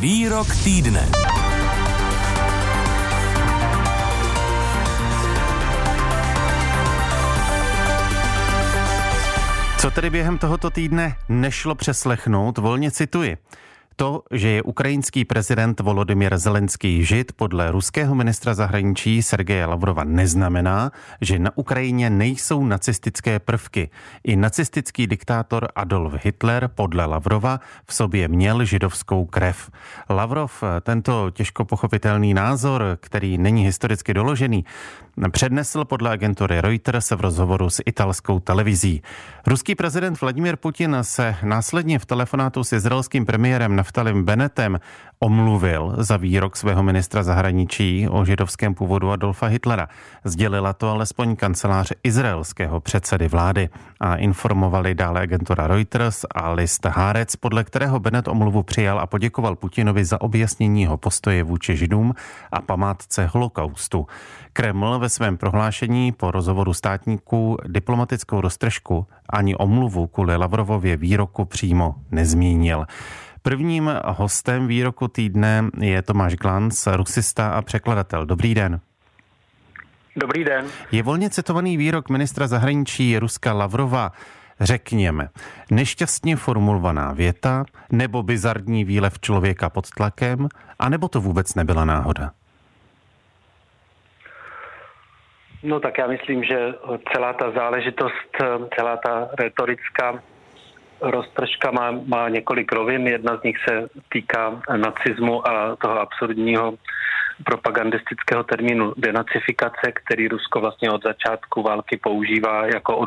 Výrok týdne. Co tedy během tohoto týdne nešlo přeslechnout, volně cituji. To, že je ukrajinský prezident Volodymyr Zelenský žid podle ruského ministra zahraničí Sergeje Lavrova neznamená, že na Ukrajině nejsou nacistické prvky. I nacistický diktátor Adolf Hitler podle Lavrova v sobě měl židovskou krev. Lavrov tento těžko pochopitelný názor, který není historicky doložený, přednesl podle agentury Reuters v rozhovoru s italskou televizí. Ruský prezident Vladimir Putin se následně v telefonátu s izraelským premiérem Naftalim Benetem omluvil za výrok svého ministra zahraničí o židovském původu Adolfa Hitlera. Sdělila to alespoň kancelář izraelského předsedy vlády a informovali dále agentura Reuters a list Hárec, podle kterého Bennett omluvu přijal a poděkoval Putinovi za objasnění jeho postoje vůči židům a památce holokaustu. Kreml ve svém prohlášení po rozhovoru státníků diplomatickou roztržku ani omluvu kvůli Lavrovově výroku přímo nezmínil. Prvním hostem výroku týdne je Tomáš Glanc, rusista a překladatel. Dobrý den. Dobrý den. Je volně citovaný výrok ministra zahraničí Ruska Lavrova, řekněme, nešťastně formulovaná věta, nebo bizardní výlev člověka pod tlakem, anebo to vůbec nebyla náhoda? No tak já myslím, že celá ta záležitost, celá ta retorická roztržka má, má několik rovin. Jedna z nich se týká nacismu a toho absurdního propagandistického termínu denacifikace, který Rusko vlastně od začátku války používá jako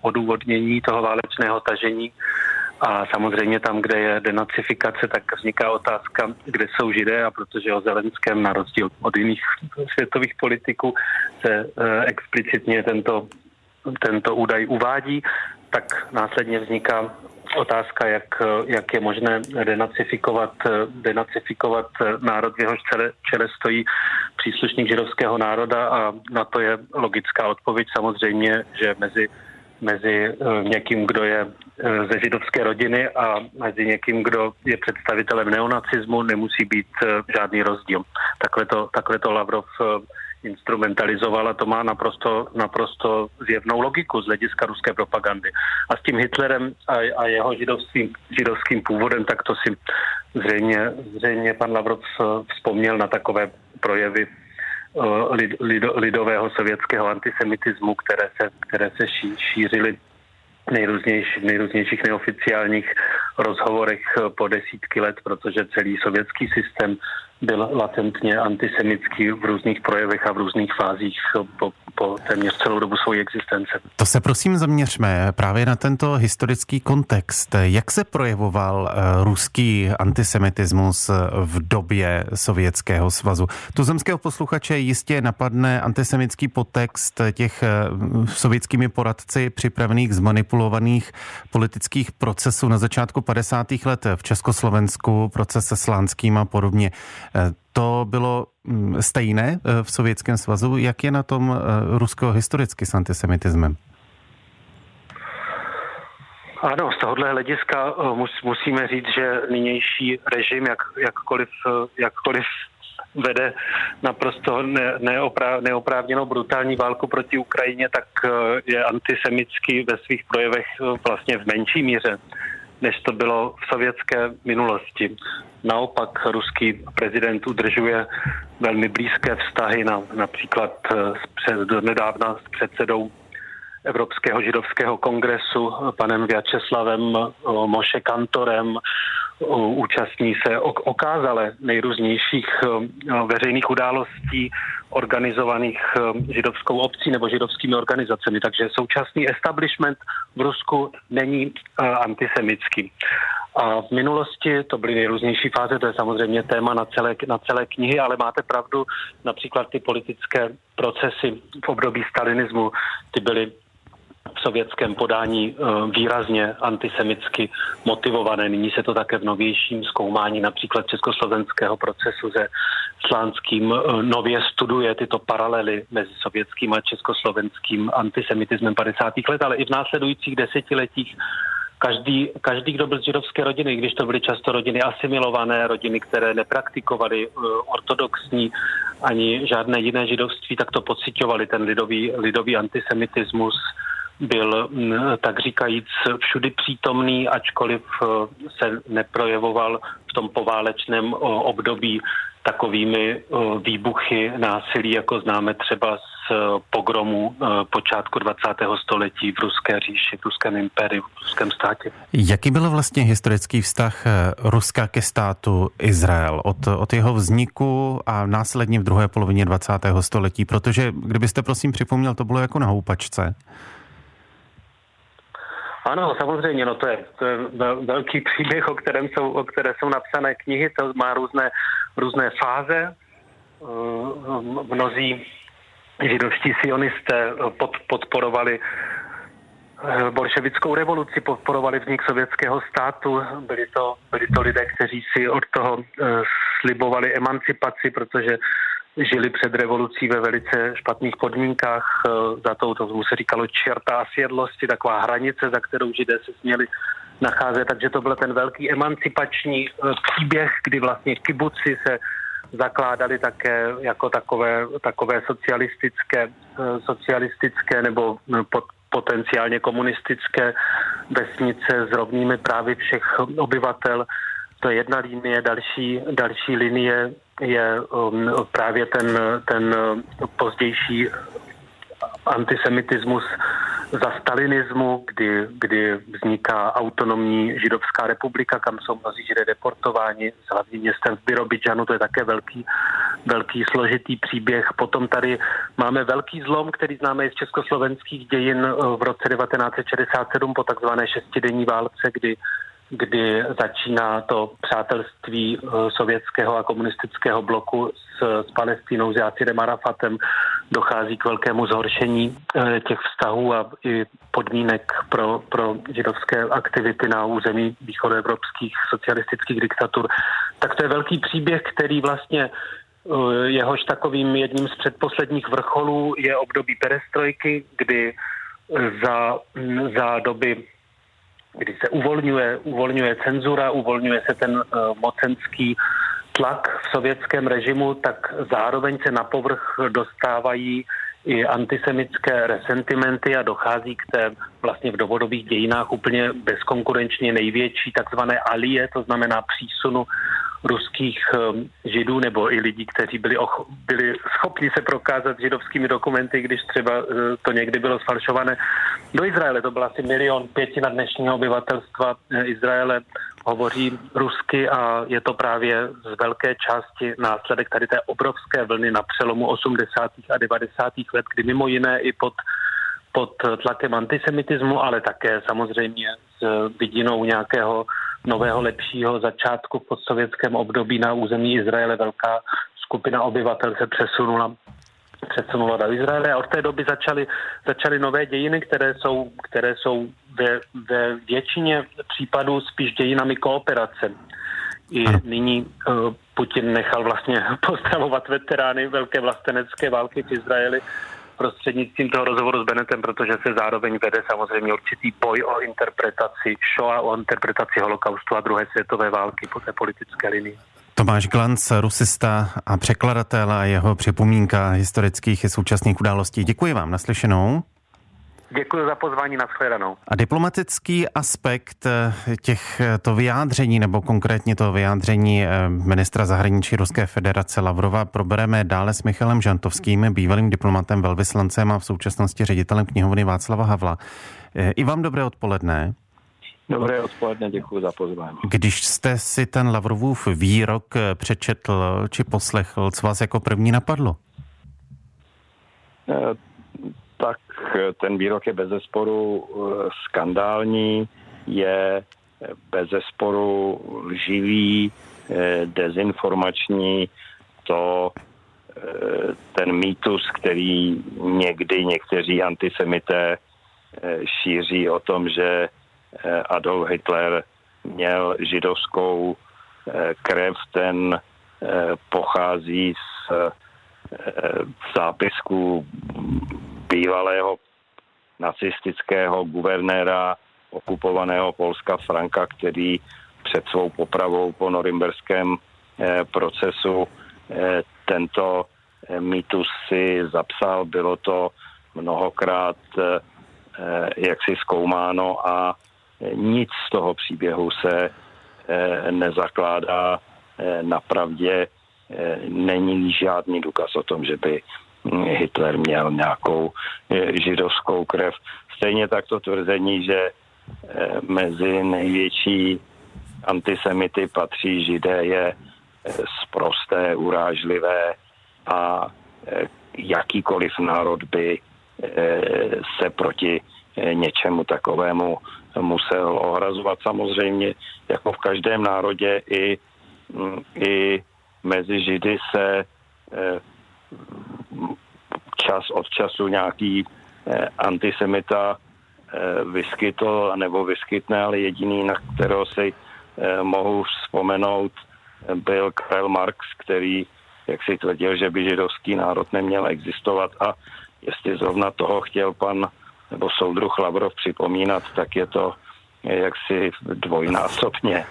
odůvodnění toho válečného tažení. A samozřejmě tam, kde je denacifikace, tak vzniká otázka, kde jsou židé a protože o Zelenském, na rozdíl od jiných světových politiků, se eh, explicitně tento, tento údaj uvádí, tak následně vzniká otázka, jak, jak je možné denacifikovat, denacifikovat národ, v jehož čele, čele stojí příslušník židovského národa a na to je logická odpověď samozřejmě, že mezi mezi eh, někým, kdo je eh, ze židovské rodiny a mezi někým, kdo je představitelem neonacismu, nemusí být eh, žádný rozdíl. Takhle to, takhle to Lavrov instrumentalizoval a to má naprosto, naprosto zjevnou logiku z hlediska ruské propagandy. A s tím Hitlerem a, a jeho židovským, židovským původem, tak to si zřejmě, zřejmě pan Lavrov vzpomněl na takové projevy lid, lid, lidového sovětského antisemitismu, které se, které se ší, šířily nejrůznější, nejrůznějších neoficiálních rozhovorech po desítky let, protože celý sovětský systém byl latentně antisemický v různých projevech a v různých fázích po, po téměř celou dobu své existence. To se prosím zaměřme právě na tento historický kontext. Jak se projevoval eh, ruský antisemitismus v době Sovětského svazu? zemského posluchače jistě napadne antisemický podtext těch eh, sovětskými poradci připravených zmanipulovaných politických procesů na začátku 50. let v Československu, proces se Slánským a podobně. To bylo mm, stejné eh, v Sovětském svazu. Jak je na tom eh, Rusko historicky s antisemitismem? Ano, z tohohle hlediska eh, musíme říct, že nynější režim, jak, jakkoliv, jakkoliv vede naprosto neoprávněnou brutální válku proti Ukrajině, tak je antisemický ve svých projevech vlastně v menší míře než to bylo v sovětské minulosti. Naopak ruský prezident udržuje velmi blízké vztahy na, například eh, před, do nedávna s předsedou Evropského židovského kongresu panem Vyačeslavem eh, Moše Kantorem, účastní se okázale nejrůznějších veřejných událostí organizovaných židovskou obcí nebo židovskými organizacemi. Takže současný establishment v Rusku není antisemický. A v minulosti to byly nejrůznější fáze, to je samozřejmě téma na celé, na celé knihy, ale máte pravdu, například ty politické procesy v období stalinismu, ty byly v sovětském podání eh, výrazně antisemicky motivované. Nyní se to také v novějším zkoumání například československého procesu se Slánským eh, nově studuje tyto paralely mezi sovětským a československým antisemitismem 50. let, ale i v následujících desetiletích každý, každý, kdo byl z židovské rodiny, když to byly často rodiny asimilované, rodiny, které nepraktikovali uh, ortodoxní ani žádné jiné židovství, tak to pocitovali, ten lidový, lidový antisemitismus byl mm, tak říkajíc všudy přítomný, ačkoliv uh, se neprojevoval v tom poválečném uh, období takovými výbuchy násilí, jako známe třeba z pogromu počátku 20. století v Ruské říši, v Ruském impériu, v Ruském státě. Jaký byl vlastně historický vztah Ruska ke státu Izrael od, od jeho vzniku a následně v druhé polovině 20. století? Protože, kdybyste prosím připomněl, to bylo jako na houpačce. Ano, samozřejmě, no to je, to je velký příběh, o kterém jsou, o které jsou napsané knihy, to má různé, různé fáze. Eh, mnozí židovští sionisté pod, podporovali eh, bolševickou revoluci, podporovali vznik sovětského státu. Byli to, byli to lidé, kteří si od toho eh, slibovali emancipaci, protože žili před revolucí ve velice špatných podmínkách. Eh, za to, tomu se říkalo čertá sjedlosti, taková hranice, za kterou židé se směli nacházet. Takže to byl ten velký emancipační eh, příběh, kdy vlastně kibuci se zakládali také jako takové, takové socialistické, eh, socialistické nebo pod, potenciálně komunistické vesnice s rovnými právy všech obyvatel. To je jedna linie, další, další linie je um, právě ten, ten pozdější antisemitismus za stalinismu, kdy, kdy vzniká autonomní židovská republika, kam jsou mnozí židé deportováni s hlavním městem v Birobidžanu, to je také velký, velký složitý příběh. Potom tady máme velký zlom, který známe i z československých dějin v roce 1967 po takzvané šestidenní válce, kdy kdy začíná to přátelství eh, sovětského a komunistického bloku s, s Palestínou, s Jácirem Arafatem. Dochází k velkému zhoršení eh, těch vztahů a i podmínek pro, pro židovské aktivity na území východoevropských socialistických diktatur. Tak to je velký příběh, který vlastně eh, jehož takovým jedním z předposledních vrcholů je období perestrojky, kdy za, za doby kdy se uvolňuje, uvolňuje cenzura, uvolňuje se ten uh, mocenský tlak v sovětském režimu, tak zároveň se na povrch dostávají i antisemické resentimenty a dochází k té vlastně v dovodových dějinách úplně bezkonkurenčně největší takzvané alie, to znamená přísunu ruských um, židů nebo i lidí, kteří byli, och, byli schopni se prokázat židovskými dokumenty, když třeba uh, to někdy bylo sfalšované. Do Izraele to byl asi milion pětina dnešního obyvatelstva uh, Izraele hovoří rusky a je to právě z velké části následek tady té obrovské vlny na přelomu 80. a 90. let, kdy mimo jiné i pod pod tlakem antisemitismu, ale také samozřejmě s vidinou nějakého nového lepšího začátku v podsovětském období na území Izraele. Velká skupina obyvatel se přesunula přesunula do Izraele a od té doby začaly, začaly nové dějiny, které jsou, které jsou ve, ve většině případů spíš dějinami kooperace. I nyní uh, Putin nechal vlastně postavovat veterány velké vlastenecké války v Izraeli prostřednictvím toho rozhovoru s Benetem, protože se zároveň vede samozřejmě určitý boj o interpretaci Shoah, o interpretaci holokaustu a druhé světové války po té politické linii. Tomáš Glanc, rusista a překladatel a jeho připomínka historických i současných událostí. Děkuji vám, naslyšenou. Děkuji za pozvání na shledanou. A diplomatický aspekt eh, těchto eh, vyjádření, nebo konkrétně to vyjádření eh, ministra zahraničí Ruské federace Lavrova probereme dále s Michalem Žantovským, bývalým diplomatem, velvyslancem a v současnosti ředitelem knihovny Václava Havla. I vám dobré odpoledne. Dobré odpoledne, děkuji za pozvání. Když jste si ten Lavrovův výrok přečetl či poslechl, co vás jako první napadlo? Tak ten výrok je bez zesporu eh, skandální, je bez zesporu lživý, eh, dezinformační, to eh, ten mýtus, který někdy někteří antisemité šíří o tom, že Adolf Hitler měl židovskou krev, ten pochází z zápisků bývalého nacistického guvernéra okupovaného Polska Franka, který před svou popravou po norimberském procesu tento mýtus si zapsal. Bylo to mnohokrát jaksi zkoumáno a nic z toho příběhu se nezakládá na pravdě. Není žádný důkaz o tom, že by Hitler měl nějakou eh, židovskou krev. Stejně tak to tvrzení, že eh, mezi největší antisemity patří židé, je sprosté, eh, urážlivé a jakýkoliv národ by se proti něčemu takovému musel ohrazovat. Samozřejmě, jako v každém národě, i, mm, i mezi Židy se čas od času nějaký eh, antisemita eh, vyskytl nebo vyskytne, ale jediný, na kterého si eh, mohu vzpomenout, byl Karel Marx, který jak si tvrdil, že by židovský národ neměl existovat a jestli zrovna toho chtěl pan nebo soudruh Lavrov připomínat, tak je to jaksi dvojnásobně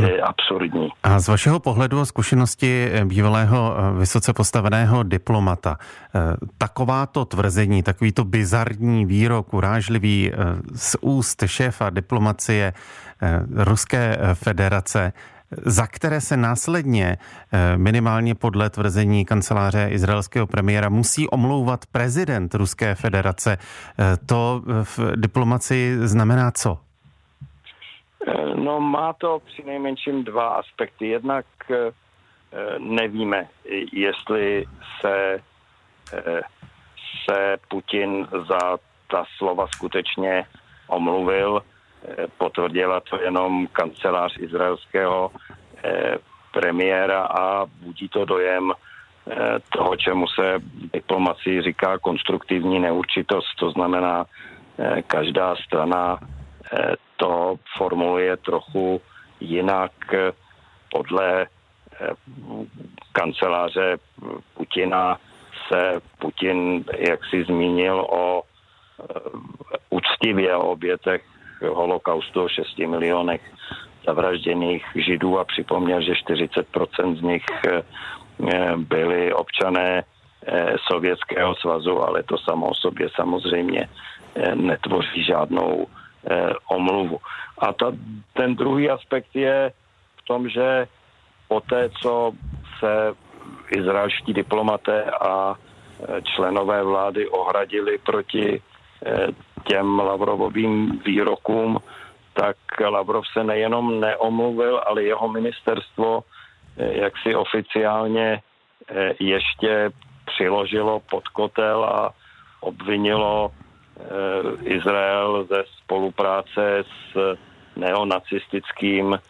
je absurdní. A z vašeho pohledu a zkušenosti bývalého eh, vysoce postaveného diplomata, eh, takováto tvrzení, takovýto bizarní výrok, urážlivý eh, z úst šéfa diplomacie Ruské federace, za které se následně minimálně podle tvrzení kanceláře izraelského premiéra musí omlouvat prezident Ruské federace. To v diplomacii znamená co? Eh, no má to při nejmenším dva aspekty. Jednak eh, nevíme, jestli se, eh, se Putin za ta slova skutečně omluvil. Potvrdila to jenom kancelář izraelského premiéra a budí to dojem toho, čemu se v diplomacii říká konstruktivní neurčitost. To znamená, každá strana to formuluje trochu jinak podle eh, kanceláře Putina se Putin, jak si zmínil, o eh, úctivě o obětech holokaustu o 6 milionech zavražděných židů a připomněl, že 40% z nich eh, byli občané Sovětského svazu, ale to samo o sobě samozřejmě netvoří žádnou eh, omluvu. A ta, ten druhý aspekt je v tom, že po té, co se izraelští diplomaté a eh, členové vlády ohradili proti eh, těm Lavrovovým výrokům, tak Lavrov se nejenom neomluvil, ale jeho ministerstvo eh, jak si oficiálně ještě přiložilo pod kotel a obvinilo Eh, Izrael ze spolupráce s neonacistickým eh,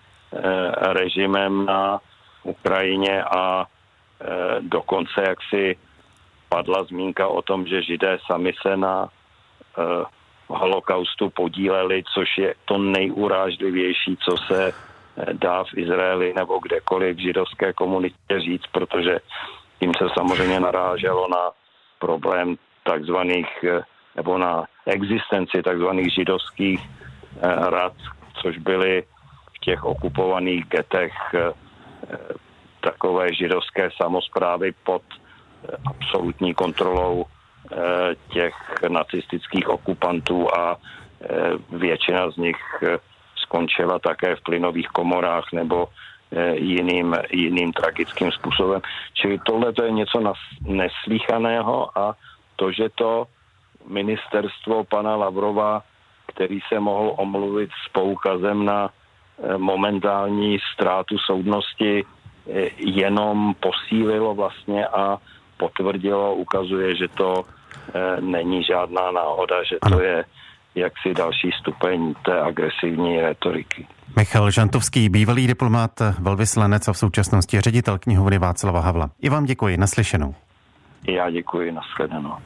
režimem na Ukrajině a eh, dokonce jaksi padla zmínka o tom, že židé sami se na holokaustu podíleli, což je to nejurážlivější, co se dá v Izraeli nebo kdekoliv v židovské komunitě říct, protože tím se samozřejmě naráželo na problém takzvaných nebo na existenci takzvaných židovských eh, rad, což byly v těch okupovaných getech eh, takové židovské samozprávy pod eh, absolutní kontrolou těch nacistických okupantů a většina z nich skončila také v plynových komorách nebo jiným, jiným tragickým způsobem. Čili tohle to je něco neslíchaného a to, že to ministerstvo pana Lavrova, který se mohl omluvit s poukazem na eh, momentální ztrátu soudnosti, eh, jenom posílilo vlastně a potvrdilo, ukazuje, že to eh, není žádná náhoda, že to je jaksi další stupeň té agresivní retoriky. Michal Žantovský, bývalý diplomat, velvyslanec a v současnosti ředitel knihovny Václava Havla. I vám děkuji, naslyšenou. Já děkuji, nashledanou.